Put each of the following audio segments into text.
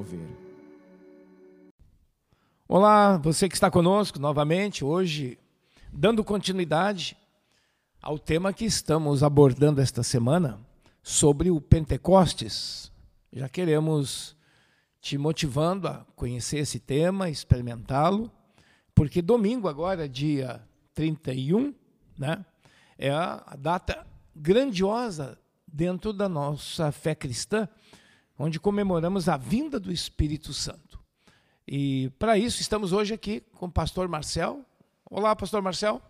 Mover. Olá, você que está conosco novamente hoje, dando continuidade ao tema que estamos abordando esta semana sobre o Pentecostes. Já queremos te motivando a conhecer esse tema, experimentá-lo, porque domingo agora, dia 31, né, é a data grandiosa dentro da nossa fé cristã, onde comemoramos a vinda do Espírito Santo. E para isso estamos hoje aqui com o pastor Marcel. Olá, pastor Marcel.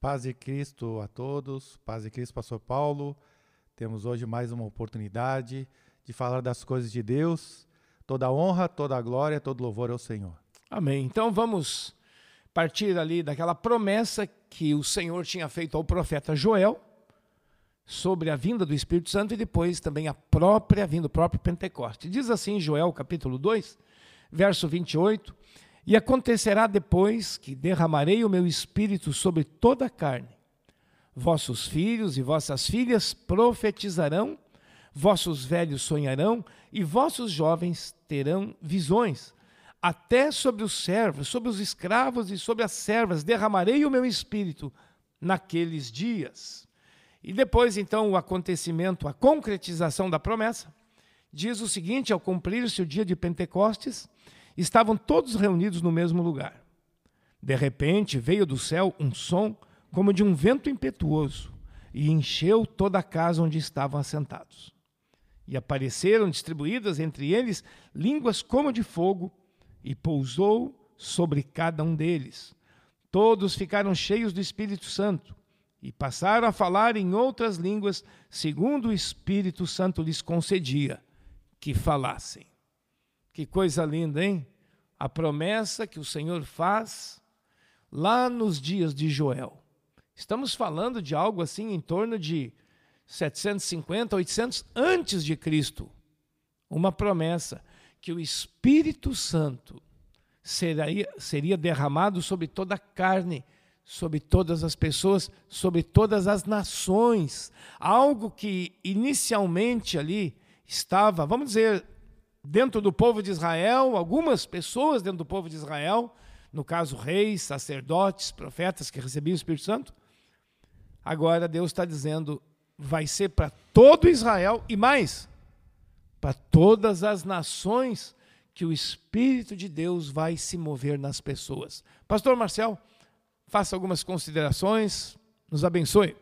Paz de Cristo a todos, paz de Cristo, pastor Paulo. Temos hoje mais uma oportunidade de falar das coisas de Deus. Toda a honra, toda a glória, todo louvor ao Senhor. Amém. Então vamos partir ali daquela promessa que o Senhor tinha feito ao profeta Joel sobre a vinda do Espírito Santo e depois também a própria vinda, o próprio Pentecoste. Diz assim Joel capítulo 2, verso 28, e acontecerá depois que derramarei o meu espírito sobre toda a carne. Vossos filhos e vossas filhas profetizarão, vossos velhos sonharão e vossos jovens terão visões. Até sobre os servos, sobre os escravos e sobre as servas derramarei o meu espírito naqueles dias. E depois, então, o acontecimento, a concretização da promessa, diz o seguinte: ao cumprir-se o dia de Pentecostes, estavam todos reunidos no mesmo lugar. De repente veio do céu um som como de um vento impetuoso e encheu toda a casa onde estavam assentados. E apareceram distribuídas entre eles línguas como de fogo e pousou sobre cada um deles. Todos ficaram cheios do Espírito Santo e passaram a falar em outras línguas, segundo o Espírito Santo lhes concedia que falassem. Que coisa linda, hein? A promessa que o Senhor faz lá nos dias de Joel. Estamos falando de algo assim em torno de 750, 800 antes de Cristo. Uma promessa que o Espírito Santo seria, seria derramado sobre toda a carne sobre todas as pessoas, sobre todas as nações. Algo que inicialmente ali estava, vamos dizer, dentro do povo de Israel, algumas pessoas dentro do povo de Israel, no caso reis, sacerdotes, profetas que recebiam o Espírito Santo. Agora Deus está dizendo, vai ser para todo Israel e mais, para todas as nações que o Espírito de Deus vai se mover nas pessoas. Pastor Marcel, faça algumas considerações, nos abençoe.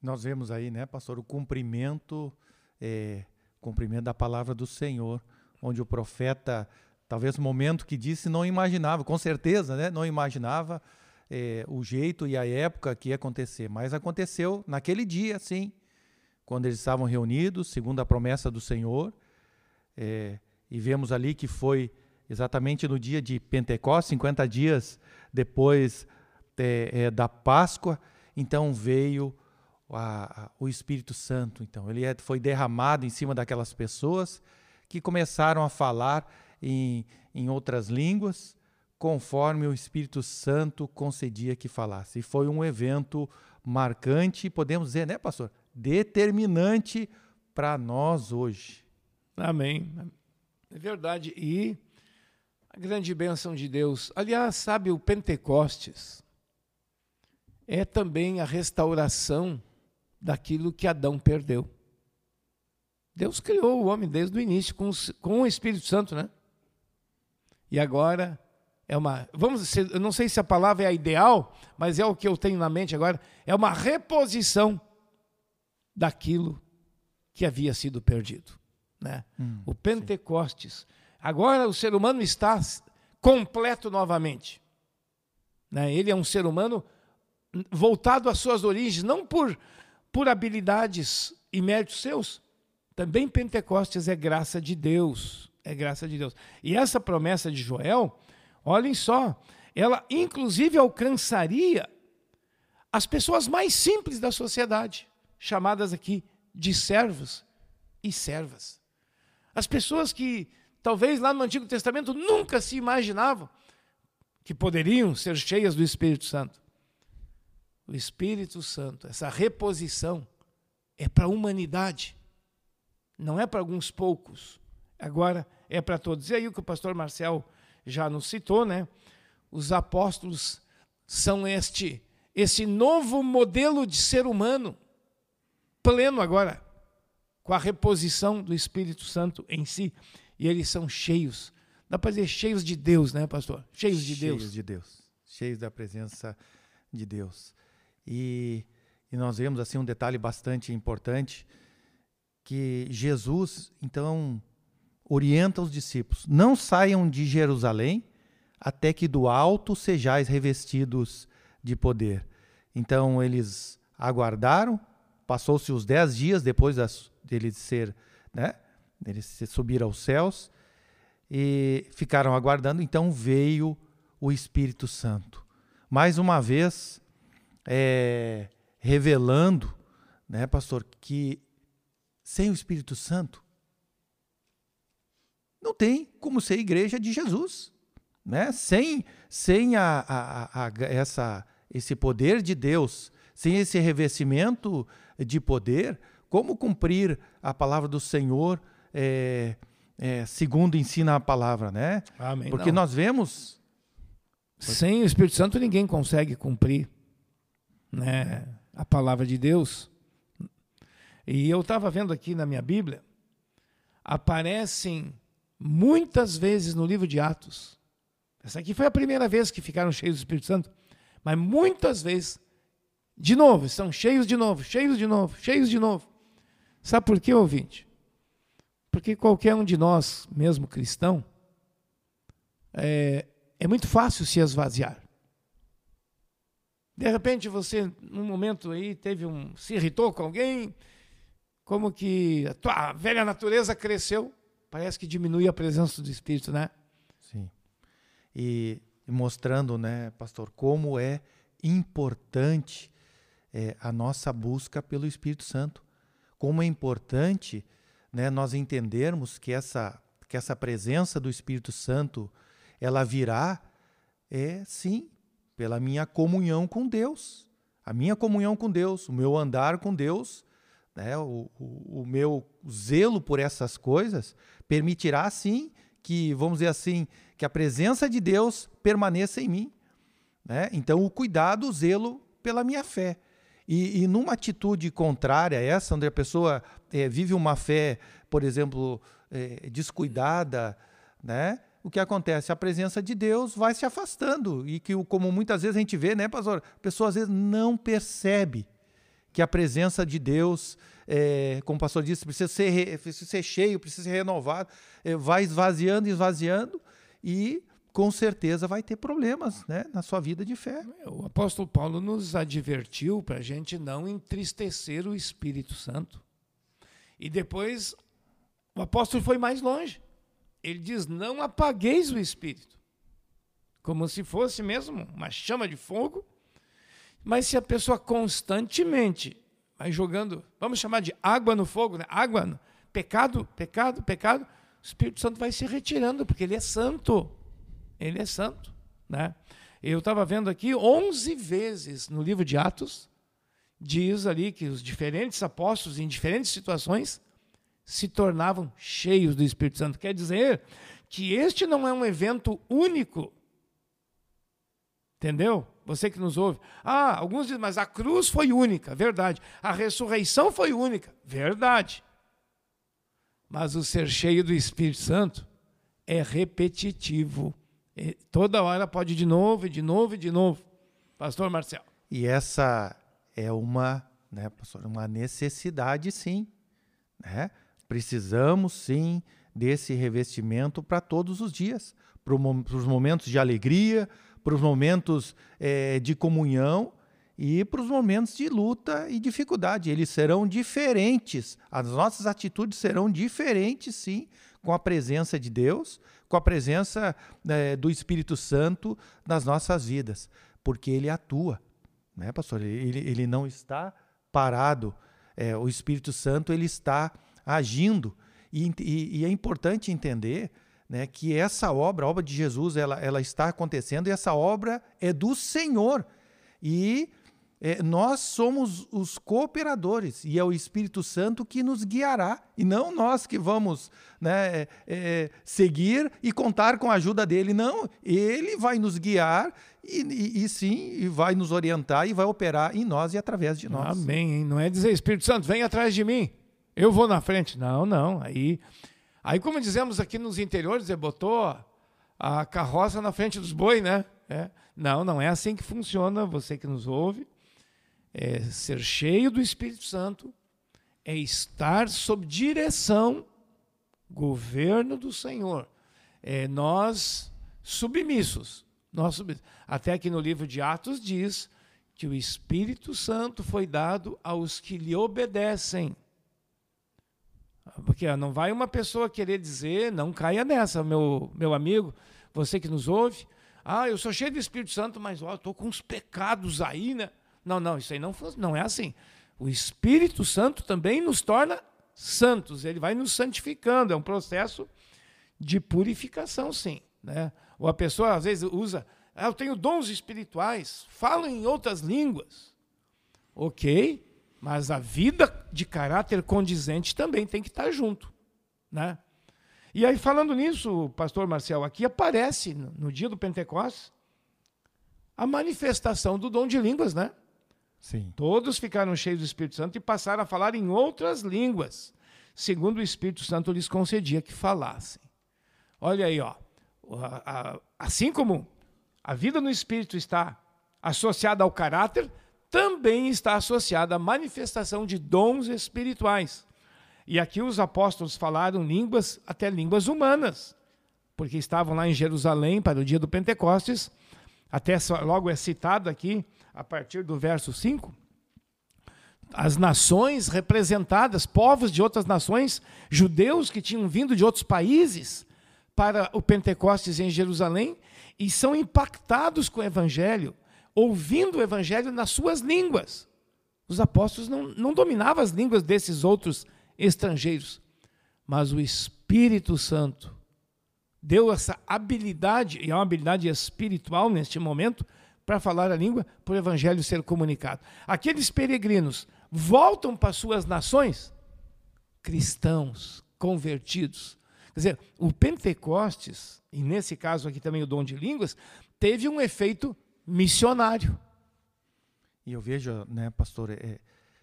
Nós vemos aí, né, pastor, o cumprimento, é, cumprimento da palavra do Senhor, onde o profeta, talvez no momento que disse, não imaginava, com certeza, né, não imaginava é, o jeito e a época que ia acontecer, mas aconteceu naquele dia, sim, quando eles estavam reunidos, segundo a promessa do Senhor, é, e vemos ali que foi exatamente no dia de Pentecostes, 50 dias depois é, é, da Páscoa, então veio a, a, o Espírito Santo. Então ele é, foi derramado em cima daquelas pessoas que começaram a falar em, em outras línguas, conforme o Espírito Santo concedia que falasse. E foi um evento marcante, podemos dizer, né, pastor? Determinante para nós hoje. Amém. É verdade. E a grande bênção de Deus. Aliás, sabe, o Pentecostes é também a restauração daquilo que Adão perdeu. Deus criou o homem desde o início com, com o Espírito Santo, né? E agora é uma, vamos, eu não sei se a palavra é a ideal, mas é o que eu tenho na mente agora, é uma reposição daquilo que havia sido perdido, né? Hum, o Pentecostes sim. Agora o ser humano está completo novamente. Né? Ele é um ser humano voltado às suas origens, não por, por habilidades e méritos seus. Também Pentecostes é graça de Deus. É graça de Deus. E essa promessa de Joel, olhem só, ela inclusive alcançaria as pessoas mais simples da sociedade, chamadas aqui de servos e servas. As pessoas que talvez lá no Antigo Testamento nunca se imaginavam que poderiam ser cheias do Espírito Santo. O Espírito Santo, essa reposição, é para a humanidade. Não é para alguns poucos. Agora é para todos. E aí o que o pastor Marcel já nos citou, né? Os apóstolos são este esse novo modelo de ser humano pleno agora com a reposição do Espírito Santo em si, e eles são cheios. Dá para dizer cheios de Deus, né, pastor? Cheios de Deus. Cheios de Deus. Cheios da presença de Deus. E, e nós vemos assim um detalhe bastante importante que Jesus, então, orienta os discípulos: não saiam de Jerusalém até que do alto sejais revestidos de poder. Então eles aguardaram, passou-se os dez dias depois das, dele ser, né, dele subir aos céus e ficaram aguardando. Então veio o Espírito Santo, mais uma vez é, revelando, né, pastor, que sem o Espírito Santo não tem como ser igreja de Jesus, né? Sem, sem a, a, a, essa, esse poder de Deus, sem esse revestimento de poder, como cumprir a palavra do Senhor é, é, segundo ensina a palavra, né? Amém. Porque Não. nós vemos sem o Espírito Santo ninguém consegue cumprir, né? A palavra de Deus. E eu estava vendo aqui na minha Bíblia aparecem muitas vezes no livro de Atos. Essa aqui foi a primeira vez que ficaram cheios do Espírito Santo, mas muitas vezes, de novo, estão cheios de novo, cheios de novo, cheios de novo. Sabe por quê, ouvinte? Porque qualquer um de nós, mesmo cristão, é, é muito fácil se esvaziar. De repente você, num momento aí, teve um. se irritou com alguém, como que a tua velha natureza cresceu, parece que diminui a presença do Espírito, né? Sim. E, mostrando, né, pastor, como é importante é, a nossa busca pelo Espírito Santo. Como é importante né, nós entendermos que essa, que essa presença do Espírito Santo ela virá, é sim, pela minha comunhão com Deus. A minha comunhão com Deus, o meu andar com Deus, né, o, o, o meu zelo por essas coisas, permitirá sim que, vamos dizer assim, que a presença de Deus permaneça em mim. Né? Então, o cuidado, o zelo pela minha fé. E, e numa atitude contrária a essa, onde a pessoa é, vive uma fé, por exemplo, é, descuidada, né? o que acontece? A presença de Deus vai se afastando. E que, como muitas vezes a gente vê, né, pastor? A pessoa às vezes não percebe que a presença de Deus é, como o pastor disse, precisa ser, precisa ser cheio, precisa ser renovado, é, vai esvaziando, esvaziando e com certeza vai ter problemas né, na sua vida de fé. O apóstolo Paulo nos advertiu para a gente não entristecer o Espírito Santo. E depois o apóstolo foi mais longe. Ele diz: não apagueis o Espírito. Como se fosse mesmo uma chama de fogo. Mas se a pessoa constantemente vai jogando, vamos chamar de água no fogo, né? água, pecado, pecado, pecado, o Espírito Santo vai se retirando, porque ele é santo. Ele é santo. Né? Eu estava vendo aqui 11 vezes no livro de Atos, diz ali que os diferentes apóstolos, em diferentes situações, se tornavam cheios do Espírito Santo. Quer dizer que este não é um evento único. Entendeu? você que nos ouve. Ah, alguns dizem, mas a cruz foi única, verdade. A ressurreição foi única, verdade. Mas o ser cheio do Espírito Santo é repetitivo. E toda hora pode de novo, e de novo, e de novo. Pastor Marcel. E essa é uma, né, pastor, uma necessidade, sim. Né? Precisamos, sim, desse revestimento para todos os dias, para os momentos de alegria, para os momentos é, de comunhão e para os momentos de luta e dificuldade. Eles serão diferentes, as nossas atitudes serão diferentes, sim, com a presença de Deus, com a presença é, do Espírito Santo nas nossas vidas, porque Ele atua, né, pastor? Ele, ele não está parado, é, o Espírito Santo ele está agindo. E, e, e é importante entender né, que essa obra, a obra de Jesus, ela, ela está acontecendo e essa obra é do Senhor. E é, nós somos os cooperadores e é o Espírito Santo que nos guiará e não nós que vamos né, é, é, seguir e contar com a ajuda dele. Não, ele vai nos guiar e, e, e, sim vai nos orientar e vai operar em nós e através de nós. Amém. Não é dizer Espírito Santo, vem atrás de mim, eu vou na frente. Não, não. Aí, aí como dizemos aqui nos interiores, ele botou a carroça na frente dos bois, né? É. Não, não é assim que funciona. Você que nos ouve é ser cheio do Espírito Santo, é estar sob direção, governo do Senhor. É nós submissos. Nós submissos. Até que no livro de Atos diz que o Espírito Santo foi dado aos que lhe obedecem. Porque não vai uma pessoa querer dizer, não caia nessa, meu, meu amigo, você que nos ouve. Ah, eu sou cheio do Espírito Santo, mas estou com uns pecados aí, né? Não, não, isso aí não, não é assim. O Espírito Santo também nos torna santos, ele vai nos santificando, é um processo de purificação, sim. Né? Ou a pessoa às vezes usa, ah, eu tenho dons espirituais, falo em outras línguas. Ok, mas a vida de caráter condizente também tem que estar junto. Né? E aí, falando nisso, pastor Marcel, aqui aparece no dia do Pentecostes a manifestação do dom de línguas, né? Sim. Todos ficaram cheios do Espírito Santo e passaram a falar em outras línguas, segundo o Espírito Santo lhes concedia que falassem. Olha aí, ó. Assim como a vida no Espírito está associada ao caráter, também está associada à manifestação de dons espirituais. E aqui os apóstolos falaram línguas, até línguas humanas, porque estavam lá em Jerusalém para o dia do Pentecostes. Até logo é citado aqui a partir do verso 5, as nações representadas, povos de outras nações, judeus que tinham vindo de outros países para o Pentecostes em Jerusalém e são impactados com o evangelho, ouvindo o evangelho nas suas línguas. Os apóstolos não, não dominavam as línguas desses outros estrangeiros, mas o Espírito Santo deu essa habilidade, e é uma habilidade espiritual neste momento, para falar a língua, para o evangelho ser comunicado. Aqueles peregrinos voltam para suas nações cristãos, convertidos. Quer dizer, o Pentecostes, e nesse caso aqui também o dom de línguas, teve um efeito missionário. E eu vejo, né, pastor, é,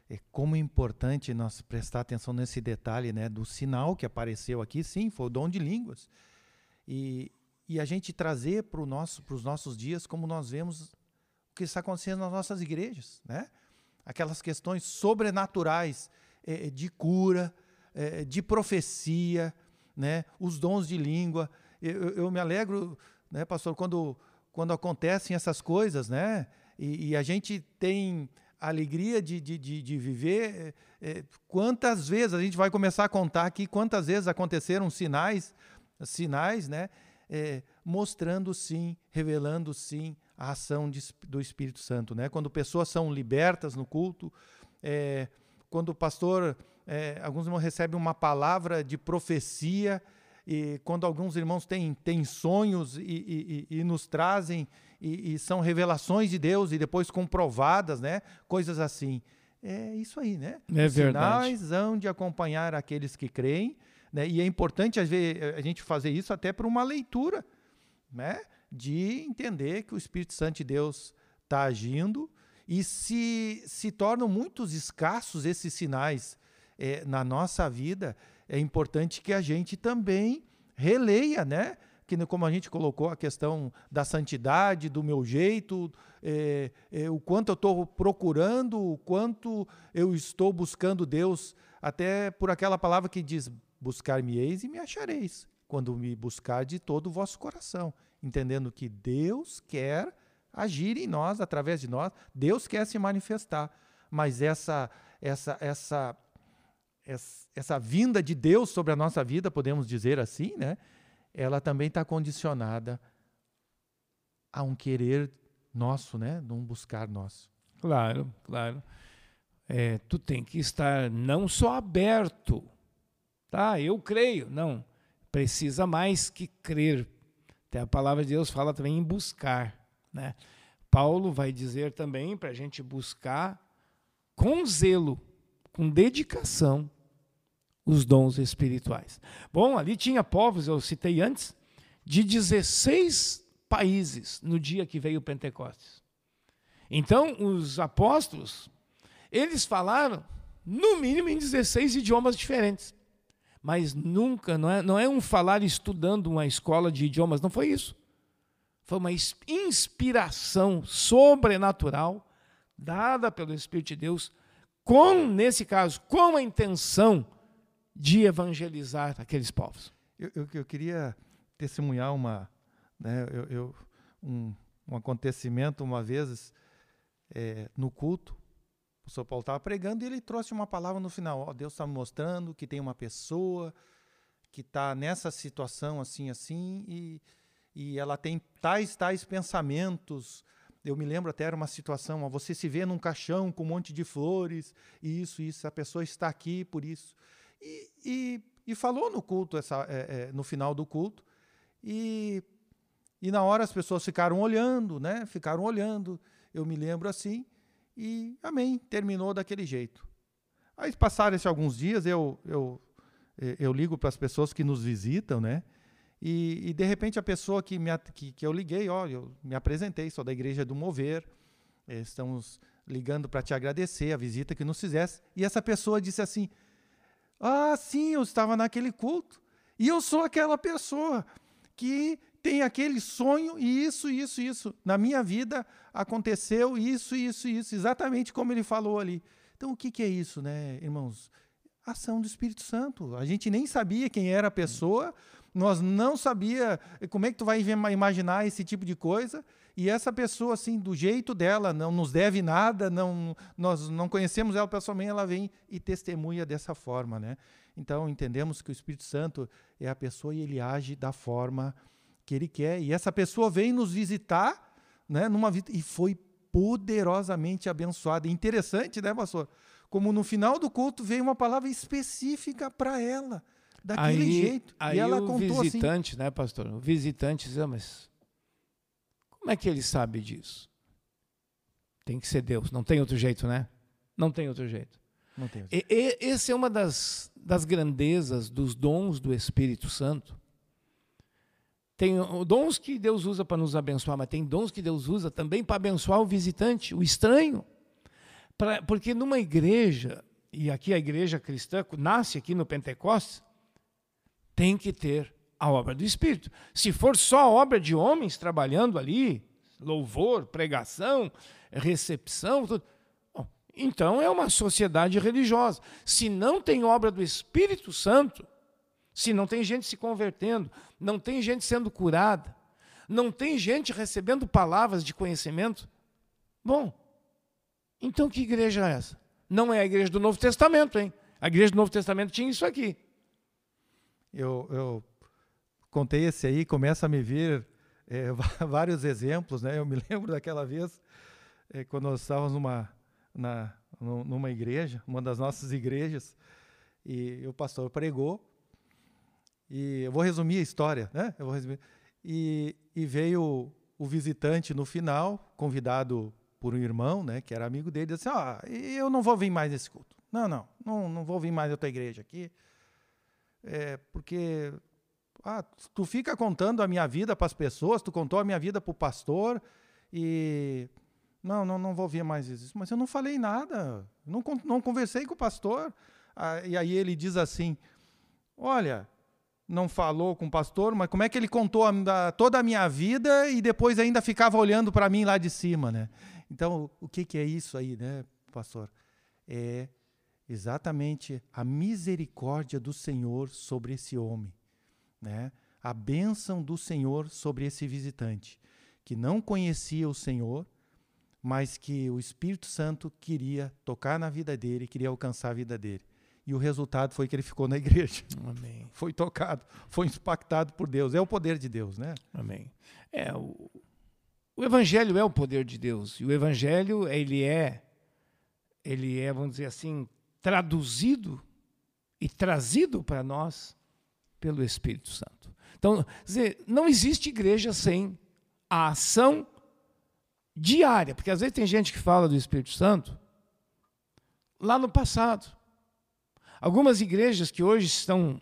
é como importante nós prestar atenção nesse detalhe, né, do sinal que apareceu aqui, sim, foi o dom de línguas. E, e a gente trazer para nosso, os nossos dias como nós vemos o que está acontecendo nas nossas igrejas, né? Aquelas questões sobrenaturais é, de cura, é, de profecia, né? Os dons de língua. Eu, eu, me alegro, né, pastor, quando, quando acontecem essas coisas, né? E, e a gente tem a alegria de, de, de, de viver. É, quantas vezes a gente vai começar a contar aqui quantas vezes aconteceram sinais, sinais, né? É, mostrando sim, revelando sim a ação de, do Espírito Santo. Né? Quando pessoas são libertas no culto, é, quando o pastor, é, alguns irmãos recebem uma palavra de profecia, e quando alguns irmãos têm, têm sonhos e, e, e, e nos trazem, e, são revelações de Deus e depois comprovadas, né? coisas assim. É isso aí, né? É verdade. Sinais hão de acompanhar aqueles que creem. Né? E é importante a gente fazer isso até por uma leitura, né? de entender que o Espírito Santo de Deus está agindo e se, se tornam muitos escassos esses sinais é, na nossa vida, é importante que a gente também releia, né? Que como a gente colocou a questão da santidade, do meu jeito, é, é, o quanto eu estou procurando, o quanto eu estou buscando Deus, até por aquela palavra que diz Buscar-me-eis e me achareis, quando me buscar de todo o vosso coração, entendendo que Deus quer agir em nós, através de nós, Deus quer se manifestar. Mas essa, essa, essa, essa, essa vinda de Deus sobre a nossa vida, podemos dizer assim, né? ela também está condicionada a um querer nosso, né? Num buscar nosso. Claro, claro. É, tu tem que estar não só aberto Tá, eu creio. Não. Precisa mais que crer. Até a palavra de Deus fala também em buscar. Né? Paulo vai dizer também para a gente buscar com zelo, com dedicação, os dons espirituais. Bom, ali tinha povos, eu citei antes, de 16 países no dia que veio o Pentecostes. Então, os apóstolos, eles falaram, no mínimo, em 16 idiomas diferentes. Mas nunca, não é, não é um falar estudando uma escola de idiomas, não foi isso. Foi uma inspiração sobrenatural dada pelo Espírito de Deus, com, nesse caso, com a intenção de evangelizar aqueles povos. Eu, eu, eu queria testemunhar uma, né, eu, eu um, um, acontecimento uma vez é, no culto. O São Paulo estava pregando e ele trouxe uma palavra no final. Deus está me mostrando que tem uma pessoa que está nessa situação assim, assim, e, e ela tem tais, tais pensamentos. Eu me lembro até era uma situação, ó, você se vê num caixão com um monte de flores, e isso, isso, a pessoa está aqui por isso. E, e, e falou no culto, essa, é, é, no final do culto, e, e na hora as pessoas ficaram olhando, né? Ficaram olhando, eu me lembro assim, e amém, terminou daquele jeito. Aí passaram-se alguns dias, eu, eu, eu ligo para as pessoas que nos visitam, né? E, e, de repente a pessoa que, me, que, que eu liguei, ó, eu me apresentei, sou da igreja do Mover, eh, estamos ligando para te agradecer a visita que nos fizesse. E essa pessoa disse assim: ah, sim, eu estava naquele culto. E eu sou aquela pessoa que tem aquele sonho e isso, isso, isso. Na minha vida aconteceu isso, isso, isso, exatamente como ele falou ali. Então, o que, que é isso, né, irmãos? Ação do Espírito Santo. A gente nem sabia quem era a pessoa, nós não sabia como é que tu vai imaginar esse tipo de coisa. E essa pessoa, assim, do jeito dela, não nos deve nada, não, nós não conhecemos ela pessoalmente, ela vem e testemunha dessa forma, né? Então, entendemos que o Espírito Santo é a pessoa e ele age da forma que ele quer. E essa pessoa vem nos visitar, né, numa vida, e foi poderosamente abençoada. Interessante, né, pastor? Como no final do culto veio uma palavra específica para ela, daquele aí, jeito. Aí e ela o contou assim, visitante, assim, né, pastor? O visitante diz, ah, mas como é que ele sabe disso? Tem que ser Deus, não tem outro jeito, né? Não tem outro jeito. Não tem outro. E, e, esse é uma das, das grandezas dos dons do Espírito Santo. Tem dons que Deus usa para nos abençoar, mas tem dons que Deus usa também para abençoar o visitante, o estranho. Pra, porque numa igreja, e aqui a igreja cristã nasce aqui no Pentecostes, tem que ter a obra do Espírito. Se for só obra de homens trabalhando ali, louvor, pregação, recepção, tudo, bom, então é uma sociedade religiosa. Se não tem obra do Espírito Santo, se não tem gente se convertendo, não tem gente sendo curada, não tem gente recebendo palavras de conhecimento, bom, então que igreja é essa? Não é a igreja do Novo Testamento, hein? A igreja do Novo Testamento tinha isso aqui. Eu, eu contei esse aí, começa a me vir é, vários exemplos, né? Eu me lembro daquela vez é, quando nós estávamos numa na, numa igreja, uma das nossas igrejas, e o pastor pregou. E eu vou resumir a história, né? Eu vou resumir. E, e veio o, visitante no final, convidado por um irmão, né, que era amigo dele, disse: "Ah, eu não vou vir mais nesse culto. Não, não, não, não vou vir mais na tua igreja aqui, é, porque ah, tu fica contando a minha vida para as pessoas, tu contou a minha vida para o pastor e não, não, não vou ver mais isso. Mas eu não falei nada, não, não conversei com o pastor. Ah, e aí ele diz assim: Olha, não falou com o pastor, mas como é que ele contou a, toda a minha vida e depois ainda ficava olhando para mim lá de cima, né? Então, o que, que é isso aí, né, pastor? É exatamente a misericórdia do Senhor sobre esse homem né, a bênção do Senhor sobre esse visitante, que não conhecia o Senhor, mas que o Espírito Santo queria tocar na vida dele, queria alcançar a vida dele. E o resultado foi que ele ficou na igreja. Amém. Foi tocado, foi impactado por Deus. É o poder de Deus, né? Amém. É, o, o evangelho é o poder de Deus. E o evangelho, ele é ele é, vamos dizer assim, traduzido e trazido para nós pelo Espírito Santo. Então, dizer, não existe igreja sem a ação diária, porque às vezes tem gente que fala do Espírito Santo lá no passado. Algumas igrejas que hoje estão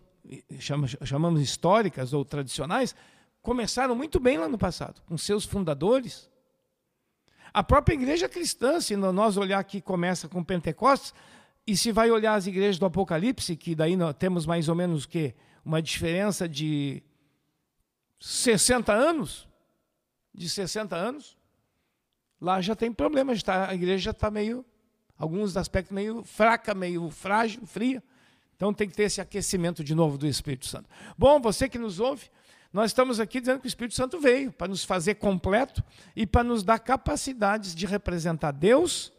chamamos históricas ou tradicionais, começaram muito bem lá no passado, com seus fundadores. A própria igreja cristã, se nós olhar aqui, começa com Pentecostes, e se vai olhar as igrejas do Apocalipse, que daí nós temos mais ou menos que uma diferença de 60 anos, de 60 anos, lá já tem problema, já tá, a igreja já está meio, alguns aspectos meio fraca, meio frágil, fria. Então tem que ter esse aquecimento de novo do Espírito Santo. Bom, você que nos ouve, nós estamos aqui dizendo que o Espírito Santo veio para nos fazer completo e para nos dar capacidades de representar Deus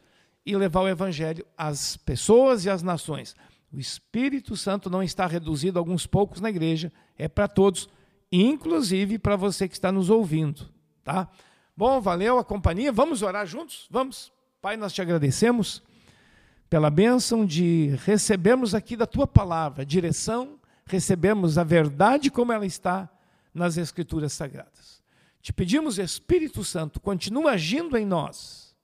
e levar o Evangelho às pessoas e às nações. O Espírito Santo não está reduzido a alguns poucos na igreja, é para todos, inclusive para você que está nos ouvindo, tá? Bom, valeu a companhia. Vamos orar juntos? Vamos. Pai, nós te agradecemos pela bênção de recebermos aqui da tua palavra direção, recebemos a verdade como ela está nas Escrituras Sagradas. Te pedimos, Espírito Santo, continua agindo em nós.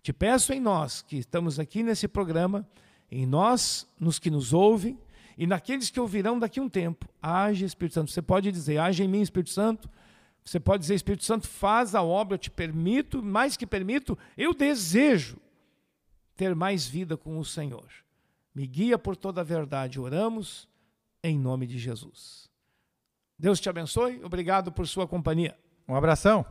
Te peço em nós que estamos aqui nesse programa, em nós, nos que nos ouvem e naqueles que ouvirão daqui a um tempo. Age, Espírito Santo. Você pode dizer, age em mim, Espírito Santo. Você pode dizer, Espírito Santo, faz a obra, eu te permito, mais que permito, eu desejo ter mais vida com o Senhor. Me guia por toda a verdade. Oramos em nome de Jesus. Deus te abençoe. Obrigado por sua companhia. Um abração.